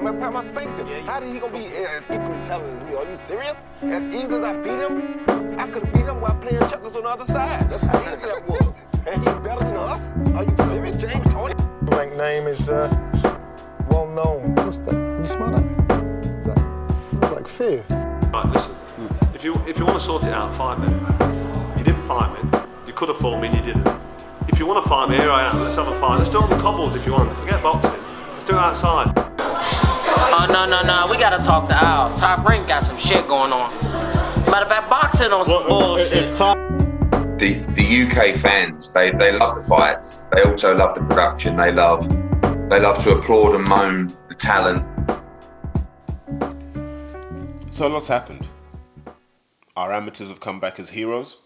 him. Every time I spanked him. Yeah, you- How did he gonna be as equally talented as me? Are you serious? As easy as I beat him, I could have beat him while playing checkers on the other side. That's how easy that was. And he's better than us. Are you serious, James Toney? Rank name is uh, well known. What's that? Can you smell that? Is that smells like fear. Right, listen. If you if you want to sort it out, fight me. You didn't fight me. You could have fought me and you didn't. If you want to fight me, here I am. Let's have a fight. Let's do it on the cobbles if you want. Forget boxing. Let's do it outside. Oh no no no, we gotta talk to Al. Top Rank got some shit going on. Matter of fact, boxing on some bullshit. it's the the UK fans they they love the fights. They also love the production. They love they love to applaud and moan the talent. So a lot's happened. Our amateurs have come back as heroes.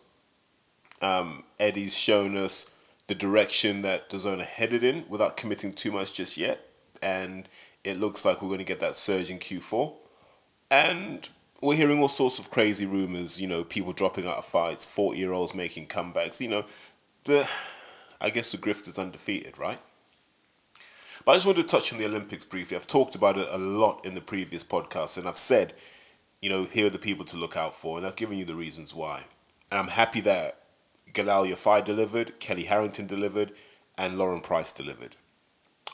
Um, Eddie's shown us the direction that DAZN are headed in without committing too much just yet, and it looks like we're going to get that surge in Q4. And we're hearing all sorts of crazy rumors. You know, people dropping out of fights, forty-year-olds making comebacks. You know, the I guess the grift is undefeated, right? But I just wanted to touch on the Olympics briefly. I've talked about it a lot in the previous podcast, and I've said, you know, here are the people to look out for, and I've given you the reasons why. And I'm happy that Galal Yafai delivered, Kellie Harrington delivered, and Lauren Price delivered.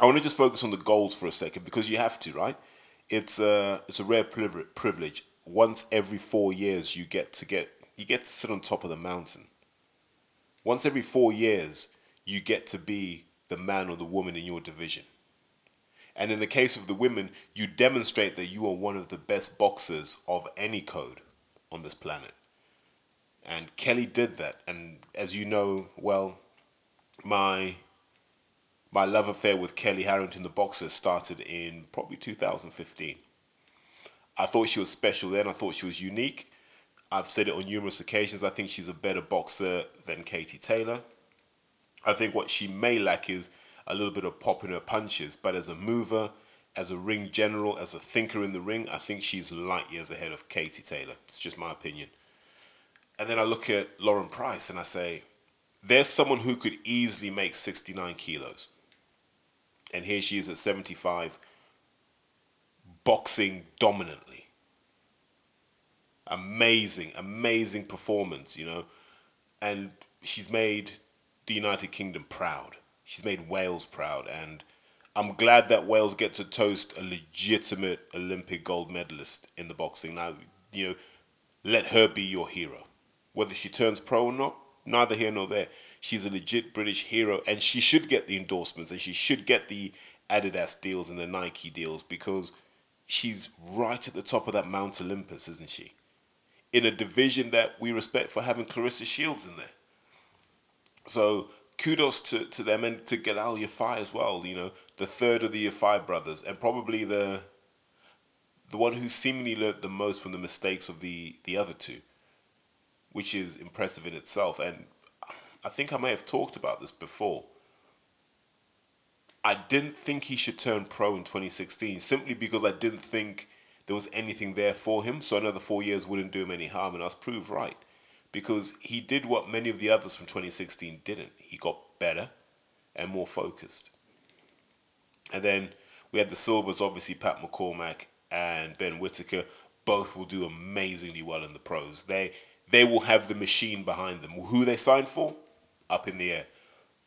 I want to just focus on the goals for a second because you have to, right? It's a it's a rare privilege. Once every four years, you get to get you get to sit on top of the mountain. Once every four years, you get to be the man or the woman in your division. And in the case of the women, you demonstrate that you are one of the best boxers of any code on this planet. And Kellie did that. And as you know, well, my my love affair with Kellie Harrington, the boxer, started in probably 2015. I thought she was special then. I thought she was unique. I've said it on numerous occasions. I think she's a better boxer than Katie Taylor. I think what she may lack is a little bit of pop in her punches, but as a mover, as a ring general, as a thinker in the ring, I think she's light years ahead of Katie Taylor. It's just my opinion. And then I look at Lauren Price and I say, there's someone who could easily make 69 kilos. And here she is at 75, boxing dominantly. Amazing, amazing performance, you know. And she's made the United Kingdom proud. She's made Wales proud. And I'm glad that Wales get to toast a legitimate Olympic gold medalist in the boxing. Now, you know, let her be your hero. Whether she turns pro or not, neither here nor there. She's a legit British hero, and she should get the endorsements, and she should get the Adidas deals and the Nike deals because she's right at the top of that Mount Olympus, isn't she? In a division that we respect for having Claressa Shields in there. So kudos to, to them and to Galal Yafai as well. You know, the third of the Yafai brothers, and probably the the one who seemingly learnt the most from the mistakes of the the other two, which is impressive in itself. And I think I may have talked about this before. I didn't think he should turn pro in 2016 simply because I didn't think there was anything there for him. So another four years wouldn't do him any harm, and I was proved right because he did what many of the others from 2016 didn't. He got better and more focused. And then we had the Silvers, obviously Pat McCormack and Ben Whitaker. Both will do amazingly well in the pros. They they will have the machine behind them. Who they signed for, up in the air.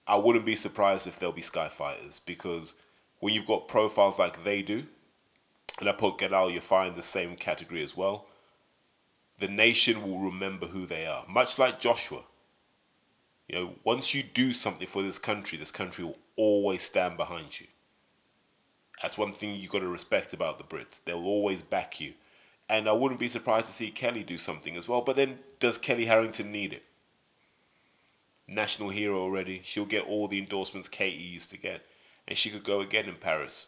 I wouldn't be surprised if they'll be Sky Fighters because when you've got profiles like they do, and I put Galal Yafai in the same category as well, the nation will remember who they are. Much like Joshua. You know, once you do something for this country, this country will always stand behind you. That's one thing you've got to respect about the Brits. They'll always back you. And I wouldn't be surprised to see Kellie do something as well. But then, does Kellie Harrington need it? National hero already. She'll get all the endorsements Katie used to get. And she could go again in Paris.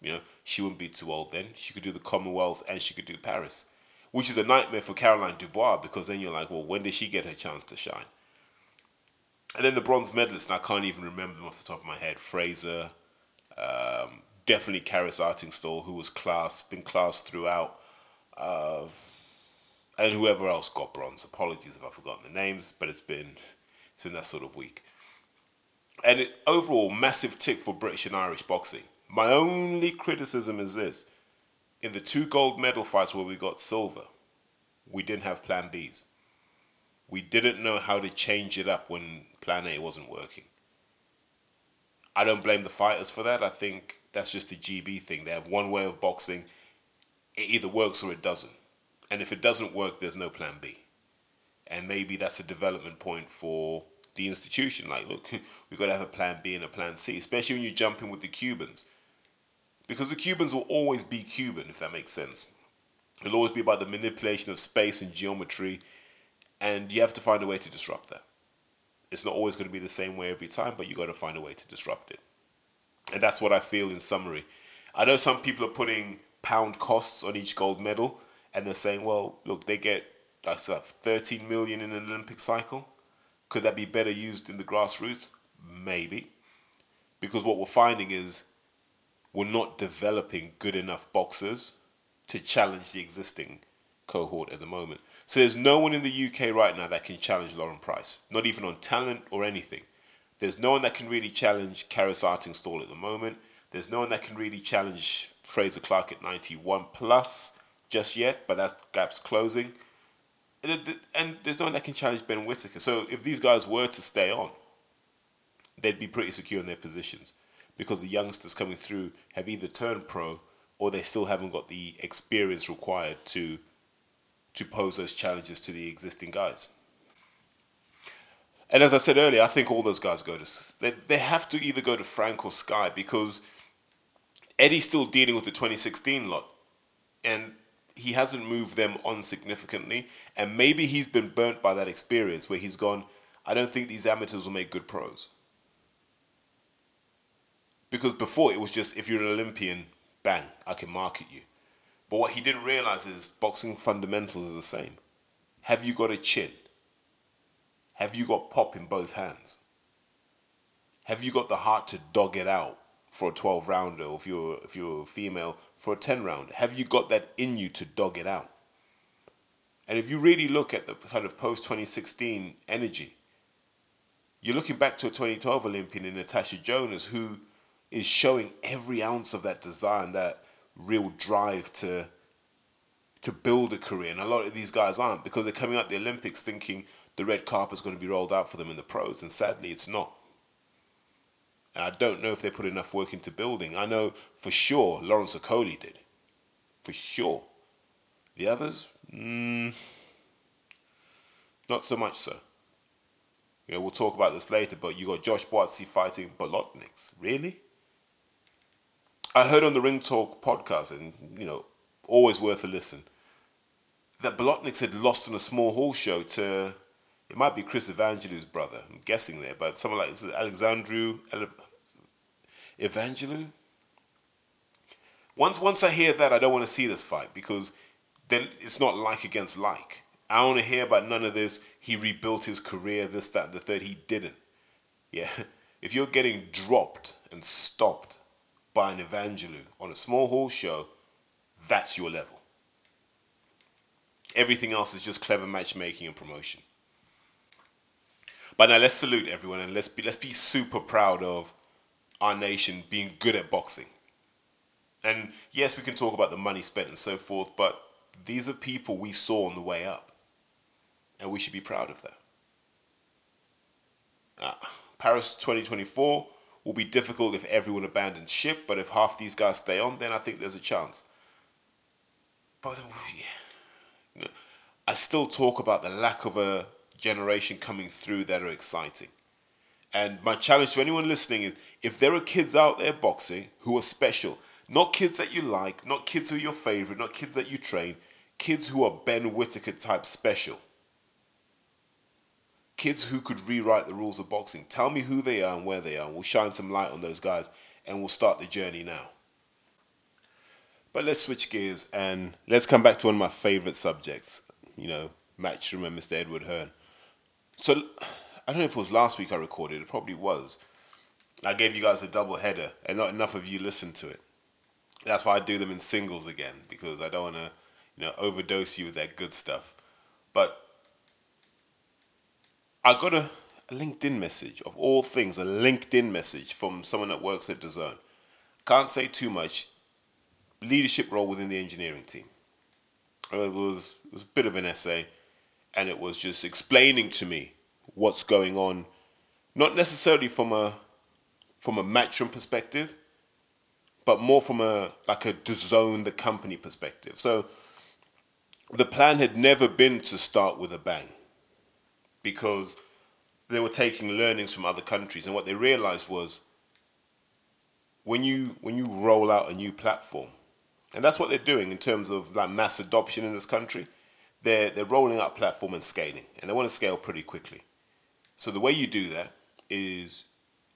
You know, she wouldn't be too old then. She could do the Commonwealth and she could do Paris. Which is a nightmare for Caroline Dubois because then you're like, well, when did she get her chance to shine? And then the bronze medalists, I can't even remember them off the top of my head. Fraser, um, definitely Karis Artingstall, who was class, been class throughout, uh, and whoever else got bronze. Apologies if I've forgotten the names, but it's been it's been that sort of week. And it, overall, massive tick for British and Irish boxing. My only criticism is this: in the two gold medal fights where we got silver, we didn't have Plan Bs. We didn't know how to change it up when Plan A wasn't working. I don't blame the fighters for that. I think that's just a GB thing. They have one way of boxing. It either works or it doesn't. And if it doesn't work, there's no plan B. And maybe that's a development point for the institution. Like, look, we've got to have a plan B and a plan C, especially when you jump in with the Cubans. Because the Cubans will always be Cuban, if that makes sense. It'll always be about the manipulation of space and geometry, and you have to find a way to disrupt that. It's not always going to be the same way every time, but you got to find a way to disrupt it. And that's what I feel in summary. I know some people are putting pound costs on each gold medal, and they're saying, well, look, they get that's uh, 13 million in an Olympic cycle. Could that be better used in the grassroots? Maybe. Because what we're finding is we're not developing good enough boxers to challenge the existing cohort at the moment. So there's no one in the UK right now that can challenge Lauren Price, not even on talent or anything. There's no one that can really challenge Karis Artingstall at the moment. There's no one that can really challenge Fraser Clarke at 91 plus just yet, but that gap's closing. And there's no one that can challenge Ben Whitaker. So if these guys were to stay on, they'd be pretty secure in their positions because the youngsters coming through have either turned pro or they still haven't got the experience required to to pose those challenges to the existing guys. And as I said earlier, I think all those guys go to they they have to either go to Frank or Sky because Eddie's still dealing with the 2016 lot, and he hasn't moved them on significantly. And maybe he's been burnt by that experience where he's gone. I don't think these amateurs will make good pros. Because before it was just if you're an Olympian, bang, I can market you. But what he didn't realize is boxing fundamentals are the same. Have you got a chin? Have you got pop in both hands? Have you got the heart to dog it out for a 12 rounder, or if you're if you're a female for a 10 rounder? Have you got that in you to dog it out? And if you really look at the kind of post 2016 energy, you're looking back to a 2012 Olympian in Natasha Jonas who is showing every ounce of that desire and that real drive to to build a career. And a lot of these guys aren't because they're coming out the Olympics thinking the red carpet's going to be rolled out for them in the pros, and sadly, it's not. And I don't know if they put enough work into building. I know for sure Lawrence Okolie did. For sure. The others, mm, not so much so. You know, we'll talk about this later, but you got Josh Buatsi fighting Bolotniks. Really? I heard on the Ring Talk podcast, and you know, always worth a listen, that Bolotniks had lost in a small hall show to it might be Chris Evangelou's brother. I'm guessing there, but someone like this, Alexandru Evangelou. Once once I hear that, I don't want to see this fight because then it's not like against like. I want to hear about none of this. He rebuilt his career, this, that, the third. He didn't. Yeah. If you're getting dropped and stopped by an Evangelou on a small hall show, that's your level. Everything else is just clever matchmaking and promotion. But now let's salute everyone and let's be let's be super proud of our nation being good at boxing. And yes, we can talk about the money spent and so forth, but these are people we saw on the way up. And we should be proud of that. Uh, Paris 2024 will be difficult if everyone abandons ship, but if half these guys stay on, then I think there's a chance. But yeah, I still talk about the lack of a generation coming through that are exciting. And my challenge to anyone listening is if there are kids out there boxing who are special, not kids that you like, not kids who are your favorite, not kids that you train, kids who are Ben Whitaker type special, kids who could rewrite the rules of boxing. Tell me who they are and where they are. And we'll shine some light on those guys and we'll start the journey now. But let's switch gears and let's come back to one of my favorite subjects, you know, Matchroom and Mr. Edward Hearn. So I don't know if it was last week I recorded, it probably was. I gave you guys a double header and not enough of you listened to it. That's why I do them in singles again because I don't want to, you know, overdose you with that good stuff. But I got a, a, LinkedIn message of all things, a LinkedIn message from someone that works at DAZN Can't say too much. Leadership role within the engineering team. It was it was a bit of an essay, and it was just explaining to me what's going on, not necessarily from a from a matchroom perspective, but more from a like a DAZN the company perspective. So the plan had never been to start with a bang because they were taking learnings from other countries and what they realized was when you when you roll out a new platform and that's what they're doing in terms of like mass adoption in this country they're they're rolling out platform and scaling and they want to scale pretty quickly so the way you do that is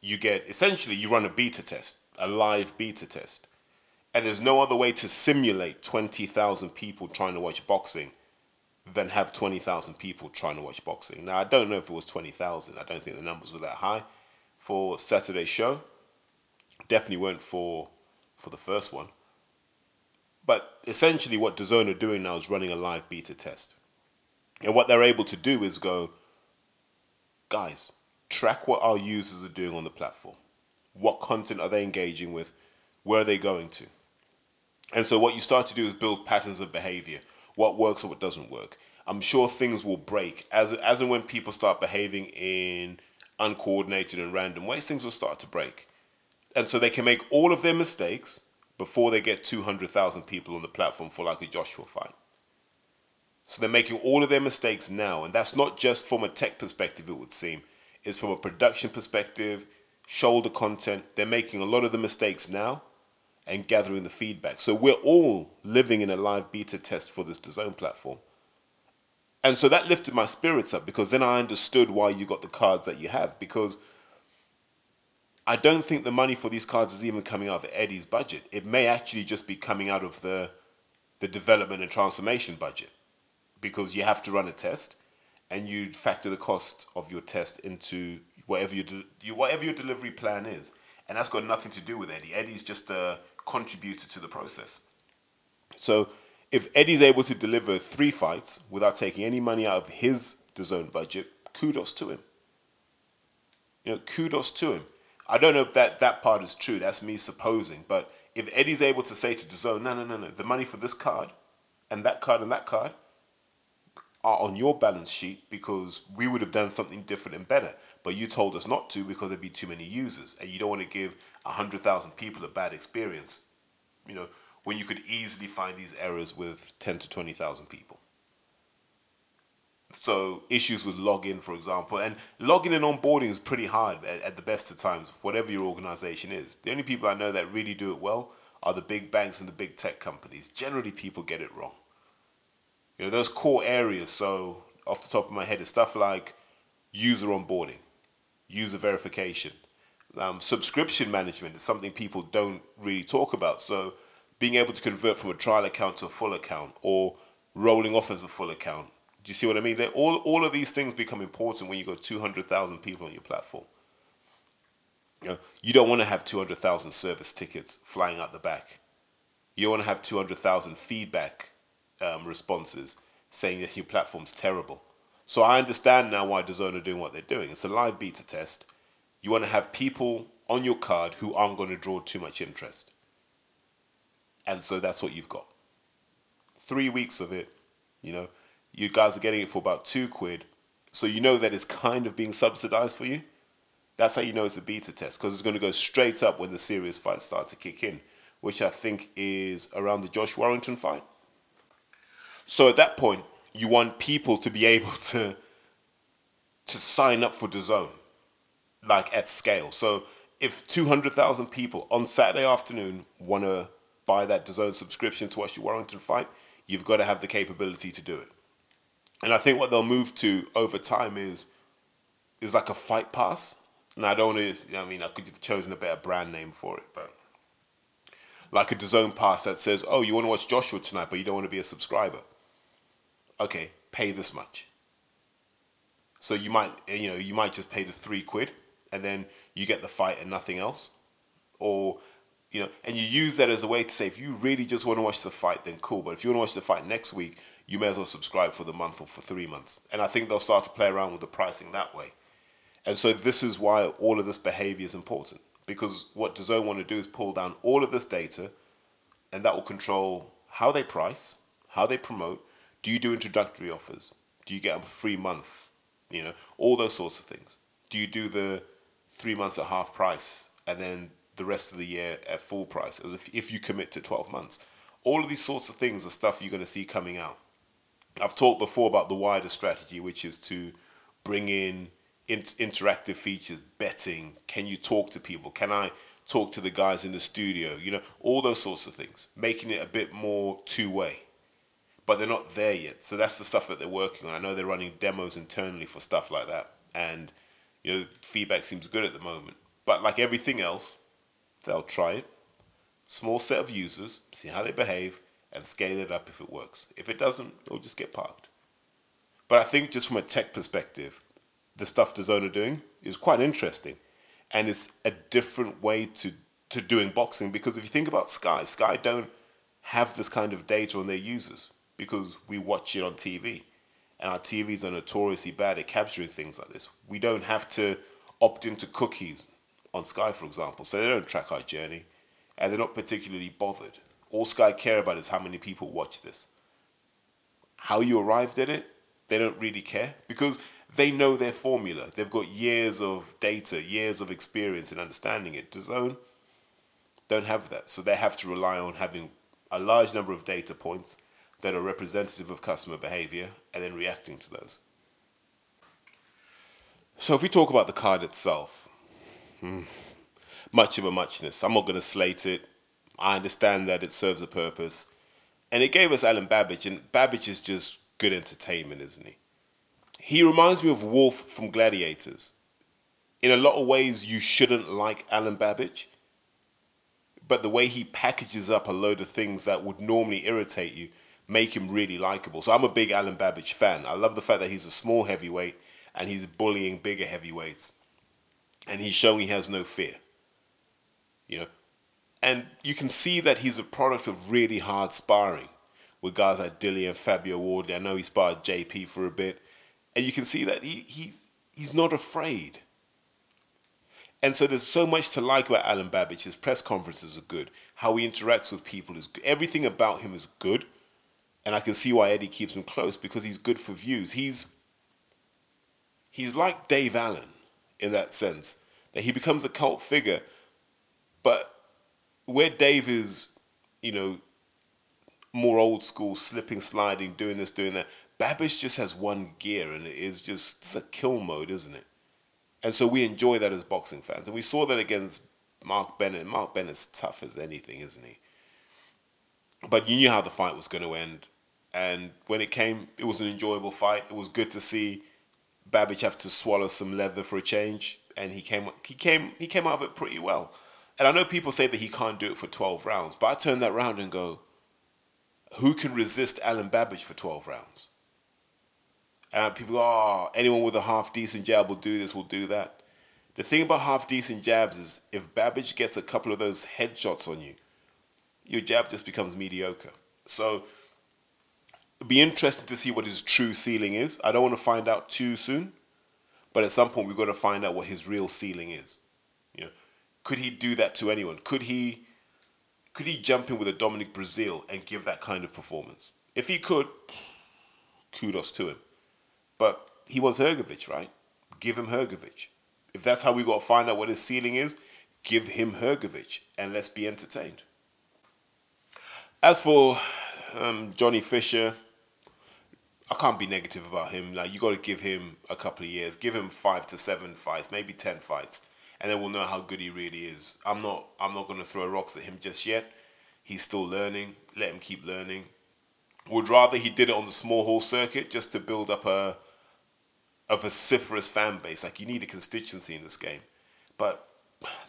you get essentially you run a beta test a live beta test and there's no other way to simulate 20,000 people trying to watch boxing than have 20,000 people trying to watch boxing. Now, I don't know if it was 20,000. I don't think the numbers were that high for Saturday's show. Definitely weren't for for the first one. But essentially, what DAZN are doing now is running a live beta test. And what they're able to do is go, guys, track what our users are doing on the platform. What content are they engaging with? Where are they going to? And so what you start to do is build patterns of behavior. What works or what doesn't work. I'm sure things will break as as and when people start behaving in uncoordinated and random ways, things will start to break. And so they can make all of their mistakes before they get 200,000 people on the platform for like a Joshua fight. So they're making all of their mistakes now, and that's not just from a tech perspective, it would seem. It's from a production perspective, shoulder content. They're making a lot of the mistakes now and gathering the feedback. So we're all living in a live beta test for this DAZN platform. And so that lifted my spirits up because then I understood why you got the cards that you have because I don't think the money for these cards is even coming out of Eddie's budget. It may actually just be coming out of the the development and transformation budget because you have to run a test and you factor the cost of your test into whatever your, de- whatever your delivery plan is. And that's got nothing to do with Eddie. Eddie's just a contributor to the process. So if Eddie's able to deliver three fights without taking any money out of his DAZN budget, kudos to him. You know, kudos to him. I don't know if that, that part is true. That's me supposing. But if Eddie's able to say to DAZN, no, no, no, no, the money for this card and that card and that card are on your balance sheet because we would have done something different and better. But you told us not to because there'd be too many users, and you don't want to give hundred thousand people a bad experience. You know, when you could easily find these errors with ten to twenty thousand people. So issues with login, for example, and logging and onboarding is pretty hard at, at the best of times, whatever your organization is. The only people I know that really do it well are the big banks and the big tech companies. Generally, people get it wrong. You know, those core areas. So off the top of my head, it's stuff like user onboarding, user verification, um, subscription management is something people don't really talk about. So being able to convert from a trial account to a full account or rolling off as a full account. Do you see what I mean? All all of these things become important when you got 200,000 people on your platform. You know, you don't want to have 200,000 service tickets flying out the back. You want to have 200,000 feedback um, responses saying that your platform's terrible. So I understand now why DAZN are doing what they're doing. It's a live beta test. You want to have people on your card who aren't going to draw too much interest. And so that's what you've got. Three weeks of it, you know, you guys are getting it for about two quid. So you know that it's kind of being subsidized for you. That's how you know it's a beta test because it's going to go straight up when the serious fights start to kick in, which I think is around the Josh Warrington fight. So at that point, you want people to be able to to sign up for DAZN, like at scale. So if 200,000 people on Saturday afternoon want to buy that DAZN subscription to watch the Warrington fight, you've got to have the capability to do it. And I think what they'll move to over time is is like a fight pass. And I don't to, I mean, I could have chosen a better brand name for it, but like a DAZN pass that says, oh, you want to watch Joshua tonight, but you don't want to be a subscriber okay, pay this much. So you might, you know, you might just pay the three quid, and then you get the fight and nothing else, or you know, and you use that as a way to say, if you really just want to watch the fight, then cool. But if you want to watch the fight next week, you may as well subscribe for the month or for three months. And I think they'll start to play around with the pricing that way. And so this is why all of this behavior is important because what DAZN want to do is pull down all of this data, and that will control how they price, how they promote. Do you do introductory offers? Do you get a free month? You know, all those sorts of things. Do you do the three months at half price and then the rest of the year at full price if, if you commit to 12 months? All of these sorts of things are stuff you're going to see coming out. I've talked before about the wider strategy, which is to bring in interactive features, betting. Can you talk to people? Can I talk to the guys in the studio? You know, all those sorts of things, making it a bit more two way. But they're not there yet. So that's the stuff that they're working on. I know they're running demos internally for stuff like that. And, you know, feedback seems good at the moment. But like everything else, they'll try it. Small set of users, see how they behave, and scale it up if it works. If it doesn't, it'll just get parked. But I think just from a tech perspective, the stuff DAZN are doing is quite interesting, and it's a different way to to doing boxing because if you think about Sky, Sky don't have this kind of data on their users because we watch it on TV, and our TVs are notoriously bad at capturing things like this. We don't have to opt into cookies on Sky, for example, so they don't track our journey, and they're not particularly bothered. All Sky care about is how many people watch this. How you arrived at it, they don't really care because they know their formula. They've got years of data, years of experience in understanding it. DAZN don't have that. So they have to rely on having a large number of data points that are representative of customer behavior and then reacting to those. So if we talk about the card itself, hmm, much of a muchness. I'm not going to slate it. I understand that it serves a purpose. And it gave us Alen Babić, and Babić is just good entertainment, isn't he? He reminds me of Wolf from Gladiators. In a lot of ways, you shouldn't like Alen Babić, but the way he packages up a load of things that would normally irritate you make him really likable. So I'm a big Alen Babić fan. I love the fact that he's a small heavyweight and he's bullying bigger heavyweights, and he's showing he has no fear. You know, and you can see that he's a product of really hard sparring with guys like Dilly and Fabio Wardley. I know he sparred JP for a bit, and you can see that he, he's he's not afraid. And so there's so much to like about Alen Babić. His press conferences are good. How he interacts with people is good. Everything about him is good. And I can see why Eddie keeps him close because he's good for views. He's he's like Dave Allen in that sense that he becomes a cult figure, but where Dave is, you know, more old school, slipping, sliding, doing this, doing that. Babić just has one gear, and it is just it's a kill mode, isn't it? And so we enjoy that as boxing fans, and we saw that against Mark Bennett. Mark Bennett's tough as anything, isn't he? But you knew how the fight was going to end, and when it came, it was an enjoyable fight. It was good to see Babić have to swallow some leather for a change, and he came he came he came out of it pretty well. And I know people say that he can't do it for 12 rounds, but I turn that round and go, who can resist Alen Babić for 12 rounds? And people go, oh, anyone with a half decent jab will do this, will do that. The thing about half decent jabs is if Babić gets a couple of those headshots on you, your jab just becomes mediocre. So it'll be interesting to see what his true ceiling is. I don't want to find out too soon, but at some point we've got to find out what his real ceiling is. Could he do that to anyone? Could he could he jump in with a Dominic Breazeale and give that kind of performance? If he could, kudos to him. But he wants Hrgovic, right? Give him Hrgovic. If that's how we got to find out what his ceiling is, give him Hrgovic and let's be entertained. As for um, Johnny Fisher, I can't be negative about him. Like you got to give him a couple of years, give him five to seven fights, maybe ten fights, and then we'll know how good he really is. I'm not I'm not gonna throw rocks at him just yet. He's still learning. Let him keep learning. Would rather he did it on the small hall circuit just to build up a a vociferous fan base. Like you need a constituency in this game, but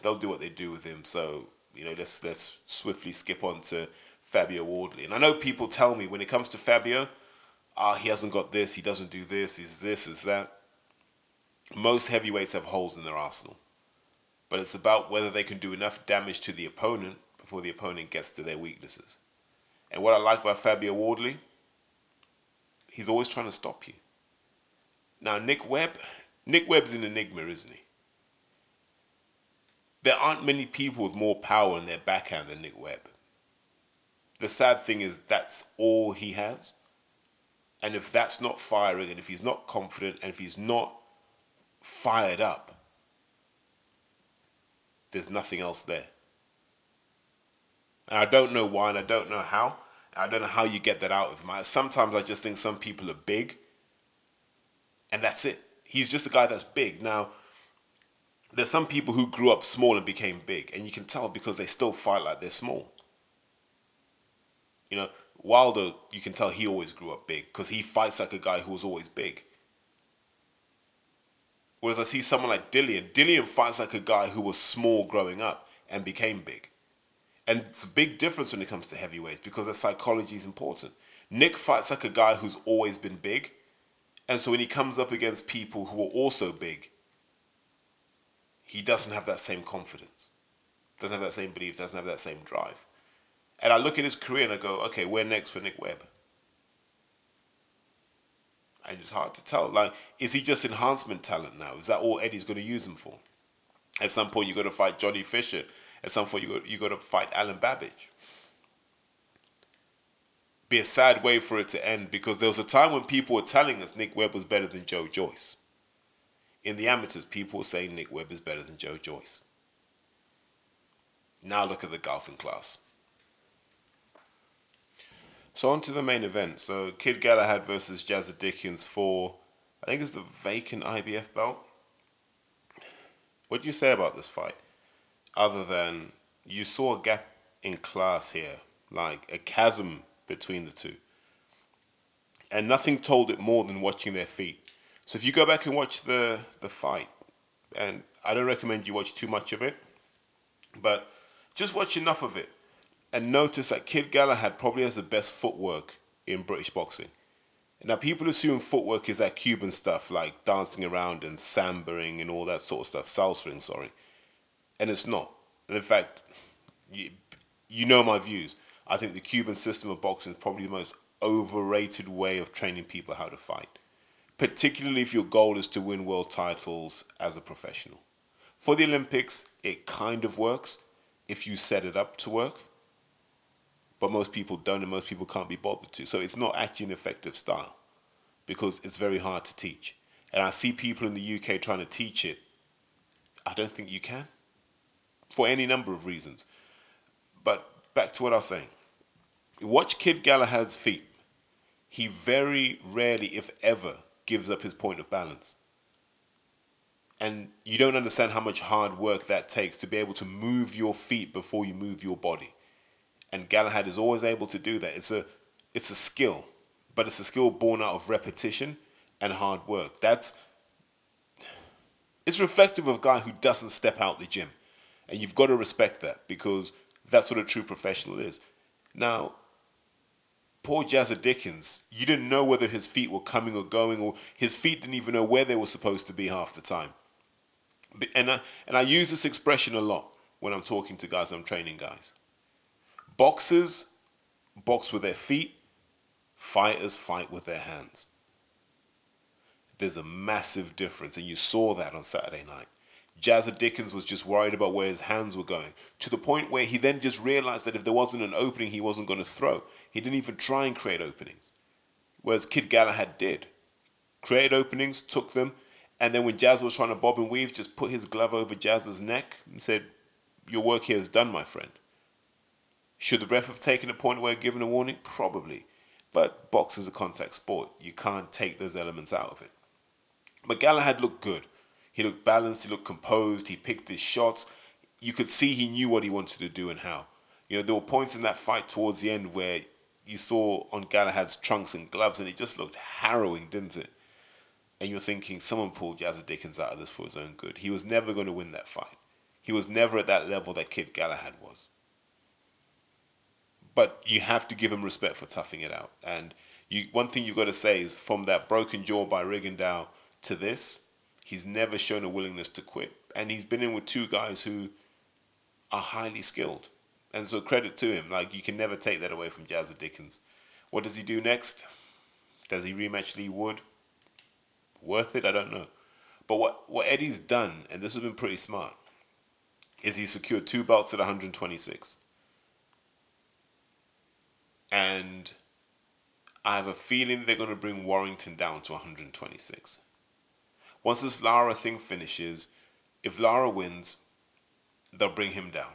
they'll do what they do with him. So you know, let's let's swiftly skip on to Fabio Wardley. And I know people tell me when it comes to Fabio, ah, he hasn't got this, he doesn't do this, he's this, is that. Most heavyweights have holes in their arsenal but it's about whether they can do enough damage to the opponent before the opponent gets to their weaknesses. And what I like about Fabio Wardley, he's always trying to stop you. Now Nick Webb, Nick Webb's an enigma, isn't he? there aren't many people with more power in their backhand than Nick Webb. The sad thing is that's all he has. And if that's not firing, and if he's not confident, and if he's not fired up, there's nothing else there. And I don't know why, and I don't know how. I don't know how you get that out of him. Sometimes I just think some people are big, and that's it. He's just a guy that's big. Now, there's some people who grew up small and became big, and you can tell because they still fight like they're small. You know, Wilder, you can tell he always grew up big because he fights like a guy who was always big. Whereas I see someone like Dillian, Dillian fights like a guy who was small growing up and became big. And it's a big difference when it comes to heavyweights because their psychology is important. Nick fights like a guy who's always been big. And so when he comes up against people who are also big, he doesn't have that same confidence, doesn't have that same belief, doesn't have that same drive. And I look at his career and I go, okay, where next for Nick Webb? And it's hard to tell. Like, is he just enhancement talent now? Is that all Eddie's going to use him for? At some point, you're going to fight Johnny Fisher. At some point, you got you got to fight Alen Babić. Be a sad way for it to end because there was a time when people were telling us Nick Webb was better than Joe Joyce. In the amateurs, people were saying Nick Webb is better than Joe Joyce. Now look at the golfing class. So on to the main event. So Kid Galahad versus Jazza Dickens for I think it's the vacant IBF belt. What do you say about this fight? Other than you saw a gap in class here, like a chasm between the two. And nothing told it more than watching their feet. So if you go back and watch the the fight, and I don't recommend you watch too much of it, but just watch enough of it and notice that Kid Galahad probably has the best footwork in British boxing. Now, people assume footwork is that Cuban stuff like dancing around and sambaing and all that sort of stuff, salsaing, sorry. And it's not. And in fact, you, you know my views. I think the Cuban system of boxing is probably the most overrated way of training people how to fight, particularly if your goal is to win world titles as a professional. For the Olympics, it kind of works if you set it up to work but most people don't and most people can't be bothered to. So it's not actually an effective style because it's very hard to teach. And I see people in the UK trying to teach it. I don't think you can for any number of reasons. But back to what I was saying. Watch Kid Galahad's feet. He very rarely, if ever, gives up his point of balance. And you don't understand how much hard work that takes to be able to move your feet before you move your body and Galahad is always able to do that. It's a it's a skill, but it's a skill born out of repetition and hard work. That's it's reflective of a guy who doesn't step out the gym, and you've got to respect that because that's what a true professional is. Now, poor Jazza Dickens, you didn't know whether his feet were coming or going, or his feet didn't even know where they were supposed to be half the time. And I, and I use this expression a lot when I'm talking to guys, I'm training guys. Boxers box with their feet, fighters fight with their hands. There's a massive difference, and you saw that on Saturday night. Jazza Dickens was just worried about where his hands were going, to the point where he then just realized that if there wasn't an opening, he wasn't going to throw. He didn't even try and create openings. Whereas Kid Galahad did. Created openings, took them, and then when Jazz was trying to bob and weave, just put his glove over Jazz's neck and said, Your work here is done, my friend. Should the ref have taken a point away, given a warning? Probably. But boxing is a contact sport. You can't take those elements out of it. But Galahad looked good. He looked balanced. He looked composed. He picked his shots. You could see he knew what he wanted to do and how. You know, there were points in that fight towards the end where you saw on Galahad's trunks and gloves, and it just looked harrowing, didn't it? And you're thinking, someone pulled Jazza Dickens out of this for his own good. He was never going to win that fight. He was never at that level that Kid Galahad was but you have to give him respect for toughing it out. And you, one thing you've got to say is from that broken jaw by Rigondeaux to this, he's never shown a willingness to quit. And he's been in with two guys who are highly skilled. And so credit to him. Like you can never take that away from Jazza Dickens. What does he do next? Does he rematch Leigh Wood? Worth it? I don't know. But what, what Eddie's done, and this has been pretty smart, is he secured two belts at 126. And I have a feeling they're going to bring Warrington down to 126. Once this Lara thing finishes, if Lara wins, they'll bring him down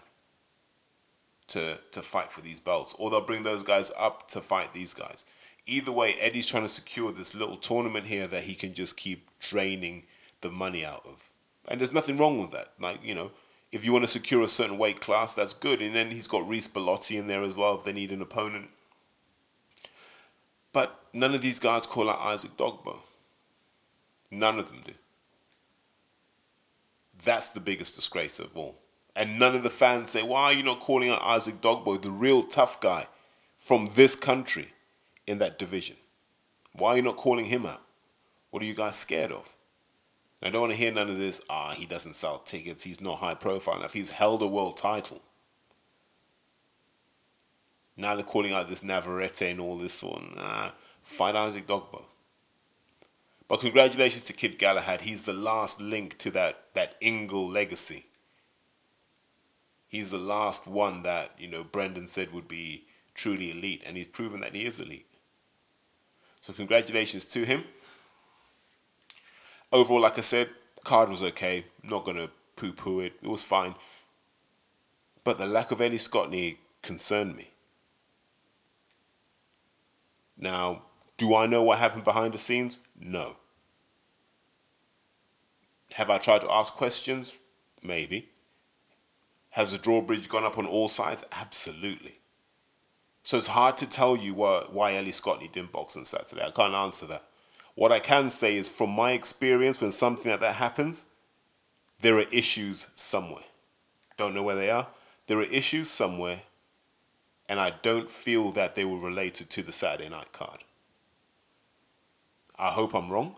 to to fight for these belts, or they'll bring those guys up to fight these guys. Either way, Eddie's trying to secure this little tournament here that he can just keep draining the money out of, and there's nothing wrong with that. Like you know, if you want to secure a certain weight class, that's good. And then he's got Reece Bellotti in there as well if they need an opponent. But none of these guys call out Isaac Dogboe. None of them do. That's the biggest disgrace of all. And none of the fans say, why are you not calling out Isaac Dogboe, the real tough guy from this country in that division? Why are you not calling him out? What are you guys scared of? I don't want to hear none of this, ah, he doesn't sell tickets, he's not high profile enough. He's held a world title. Now they're calling out this Navarrete and all this sort. Nah, fight Isaac Dogboe. But congratulations to Kid Galahad. He's the last link to that, that Ingle legacy. He's the last one that, you know, Brendan said would be truly elite, and he's proven that he is elite. So congratulations to him. Overall, like I said, card was okay. Not gonna poo-poo it. It was fine. But the lack of Ellie Scotney concerned me. Now, do I know what happened behind the scenes? No. Have I tried to ask questions? Maybe. Has the drawbridge gone up on all sides? Absolutely. So it's hard to tell you why, Ellie Scotney didn't box on Saturday. I can't answer that. What I can say is, from my experience, when something like that happens, there are issues somewhere. Don't know where they are. There are issues somewhere, and I don't feel that they were related to the Saturday night card. I hope I'm wrong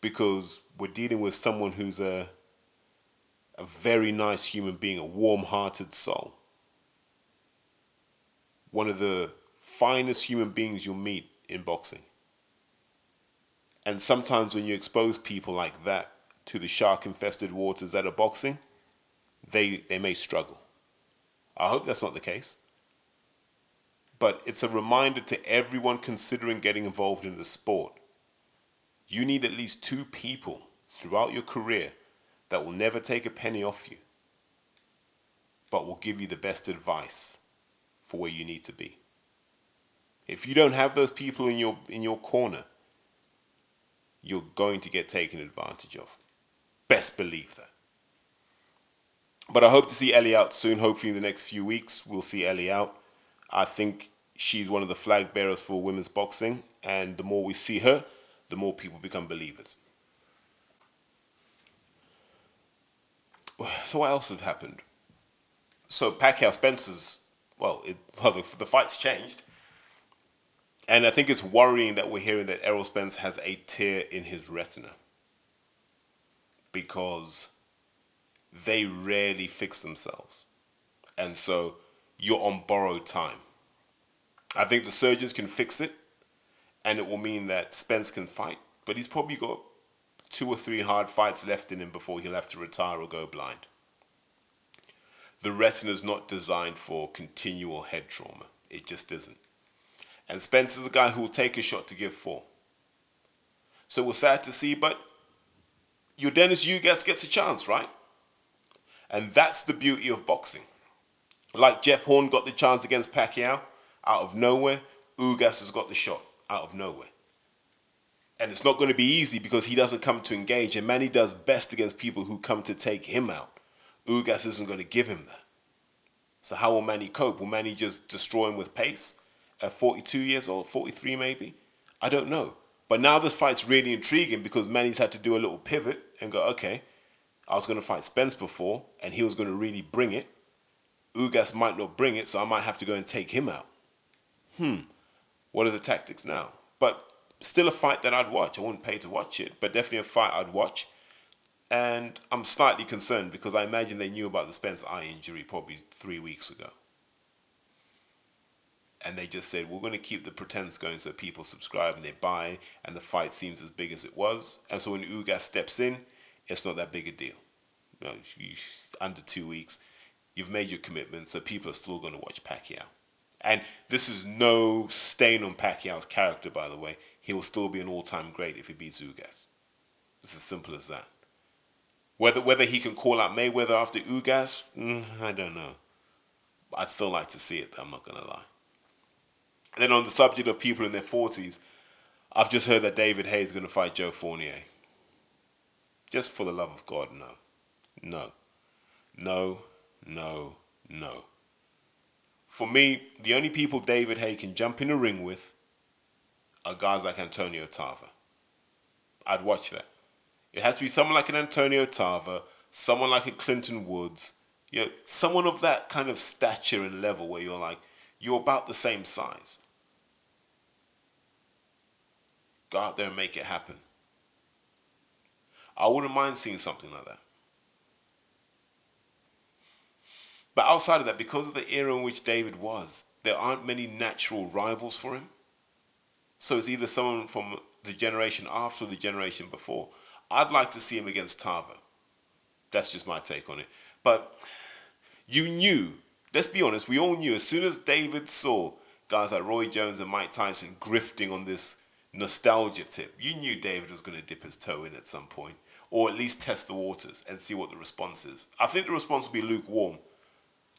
because we're dealing with someone who's a a very nice human being, a warm-hearted soul. One of the finest human beings you'll meet in boxing. And sometimes when you expose people like that to the shark-infested waters that are boxing, they they may struggle. I hope that's not the case. But it's a reminder to everyone considering getting involved in the sport. You need at least two people throughout your career that will never take a penny off you, but will give you the best advice for where you need to be. If you don't have those people in your in your corner, you're going to get taken advantage of. Best believe that. But I hope to see Ellie out soon. Hopefully, in the next few weeks, we'll see Ellie out. I think she's one of the flag bearers for women's boxing, and the more we see her, the more people become believers. So, what else has happened? So, Pacquiao Spence's, well, it, well the, the fight's changed. And I think it's worrying that we're hearing that Errol Spence has a tear in his retina. Because they rarely fix themselves. And so you're on borrowed time. I think the surgeons can fix it, and it will mean that Spence can fight, but he's probably got two or three hard fights left in him before he'll have to retire or go blind. The retina is not designed for continual head trauma. It just isn't. And Spence is a guy who will take a shot to give four. So we're sad to see, but Yordenis Ugas gets a chance, right? And that's the beauty of boxing. Like Jeff Horn got the chance against Pacquiao out of nowhere, Ugas has got the shot out of nowhere. And it's not going to be easy because he doesn't come to engage, and Manny does best against people who come to take him out. Ugas isn't going to give him that. So how will Manny cope? Will Manny just destroy him with pace at 42 years or 43 maybe? I don't know. But now this fight's really intriguing because Manny's had to do a little pivot and go, okay, I was going to fight Spence before, and he was going to really bring it. Ugas might not bring it, so I might have to go and take him out. Hmm, what are the tactics now? But still a fight that I'd watch. I wouldn't pay to watch it, but definitely a fight I'd watch. And I'm slightly concerned because I imagine they knew about the Spence eye injury probably three weeks ago. And they just said, we're going to keep the pretense going so people subscribe and they buy, and the fight seems as big as it was. And so when Ugas steps in, it's not that big a deal. You know, you, under two weeks, you've made your commitment, so people are still going to watch Pacquiao. And this is no stain on Pacquiao's character, by the way. He will still be an all-time great if he beats Ugas. It's as simple as that. Whether whether he can call out Mayweather after Ugas, mm, I don't know. I'd still like to see it. I'm not gonna lie. And then on the subject of people in their forties, I've just heard that David Haye is going to fight Joe Fournier. Just for the love of God, no, no, no, no, no. For me, the only people David Haye can jump in a ring with are guys like Antonio Tarver. I'd watch that. It has to be someone like an Antonio Tarver, someone like a Clinton Woods, you know, someone of that kind of stature and level where you're like, you're about the same size. Go out there and make it happen. I wouldn't mind seeing something like that. But outside of that, because of the era in which David was, there aren't many natural rivals for him. So it's either someone from the generation after or the generation before. I'd like to see him against Tarver. That's just my take on it. But you knew, let's be honest, we all knew as soon as David saw guys like Roy Jones and Mike Tyson grifting on this nostalgia tip, you knew David was going to dip his toe in at some point, or at least test the waters and see what the response is. I think the response will be lukewarm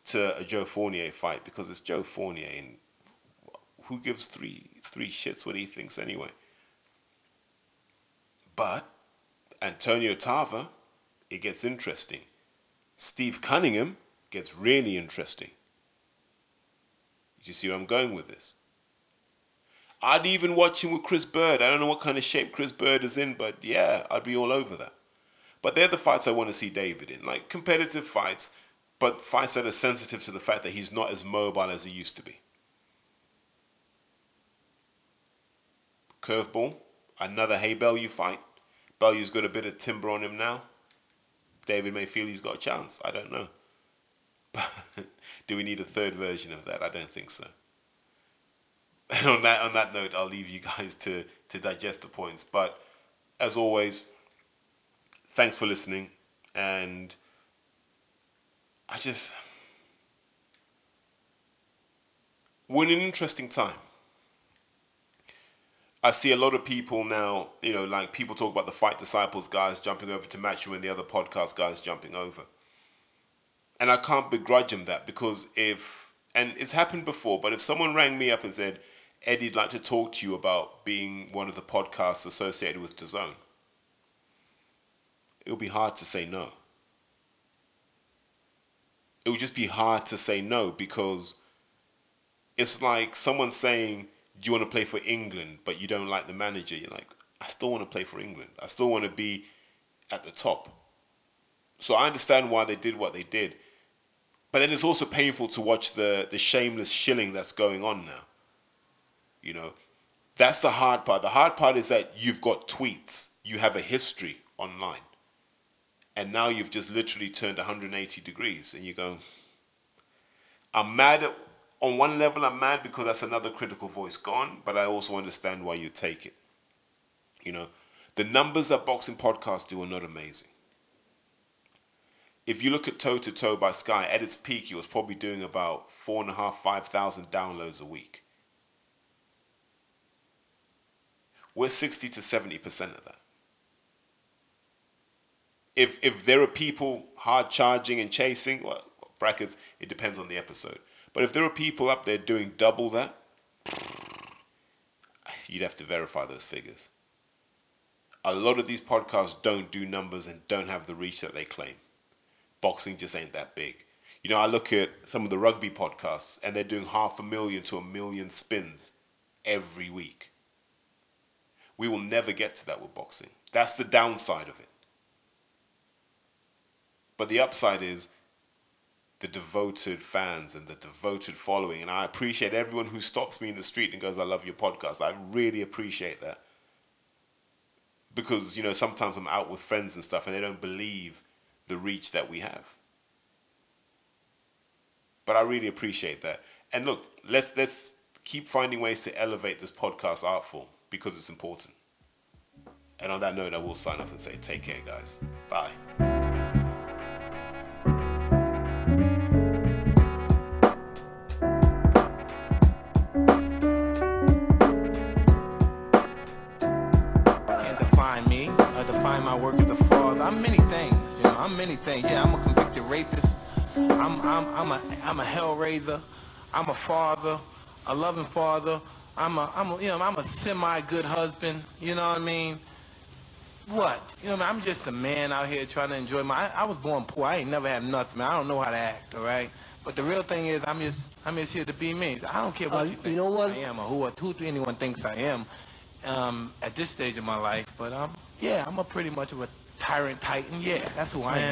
to a Joe Fournier fight because it's Joe Fournier, and who gives three three shits what he thinks anyway? But Antonio Tarver, it gets interesting. Steve Cunningham gets really interesting. Do You see where I'm going with this? I'd even watch him with Chris Byrd. I don't know what kind of shape Chris Byrd is in, but yeah, I'd be all over that. But they're the fights I want to see David in, like competitive fights, but fights that are sensitive to the fact that he's not as mobile as he used to be. Curveball, another Haye Bellew fight. Bellew's got a bit of timber on him now. David may feel he's got a chance. I don't know. But do we need a third version of that? I don't think so. And on that on that note, I'll leave you guys to to digest the points. But as always, thanks for listening, and I just we're in an interesting time. I see a lot of people now, you know, like people talk about the Fight Disciples guys jumping over to Matchroom and the other podcast guys jumping over. And I can't begrudge them that because if, and it's happened before, but if someone rang me up and said, Eddie'd like to talk to you about being one of the podcasts associated with DAZN, it would be hard to say no. It would just be hard to say no because it's like someone saying, do you want to play for England, but you don't like the manager? You're like, I still want to play for England. I still want to be at the top. So I understand why they did what they did. But then it's also painful to watch the, the shameless shilling that's going on now. You know, that's the hard part. The hard part is that you've got tweets, you have a history online. And now you've just literally turned 180 degrees and you go, I'm mad at on one level, I'm mad because that's another critical voice gone, but I also understand why you take it. You know, the numbers that boxing podcasts do are not amazing. If you look at Toe to Toe by Sky, at its peak, it was probably doing about four and a half, five thousand downloads a week. We're 60 to 70% of that. If, if there are people hard charging and chasing, well, brackets, it depends on the episode but if there are people up there doing double that, you'd have to verify those figures. A lot of these podcasts don't do numbers and don't have the reach that they claim. Boxing just ain't that big. You know, I look at some of the rugby podcasts and they're doing half a million to a million spins every week. We will never get to that with boxing. That's the downside of it. But the upside is the devoted fans and the devoted following. And I appreciate everyone who stops me in the street and goes, I love your podcast. I really appreciate that. Because, you know, sometimes I'm out with friends and stuff and they don't believe the reach that we have. But I really appreciate that. And look, let's let's keep finding ways to elevate this podcast art form because it's important. And on that note, I will sign off and say take care, guys. Bye. You know. I'm many things. Yeah, I'm a convicted rapist. I'm I'm I'm a I'm a hellraiser. I'm a father, a loving father. I'm a I'm a, you know I'm a semi good husband. You know what I mean? What? You know, I mean? I'm just a man out here trying to enjoy my. I, I was born poor. I ain't never had nothing, man. I don't know how to act. All right. But the real thing is, I'm just I'm just here to be me. I don't care what Uh, you you think know what? I am or who or who anyone thinks I am um, at this stage of my life. But um, yeah, I'm a pretty much of a tyrant titan. Yeah, that's who I am.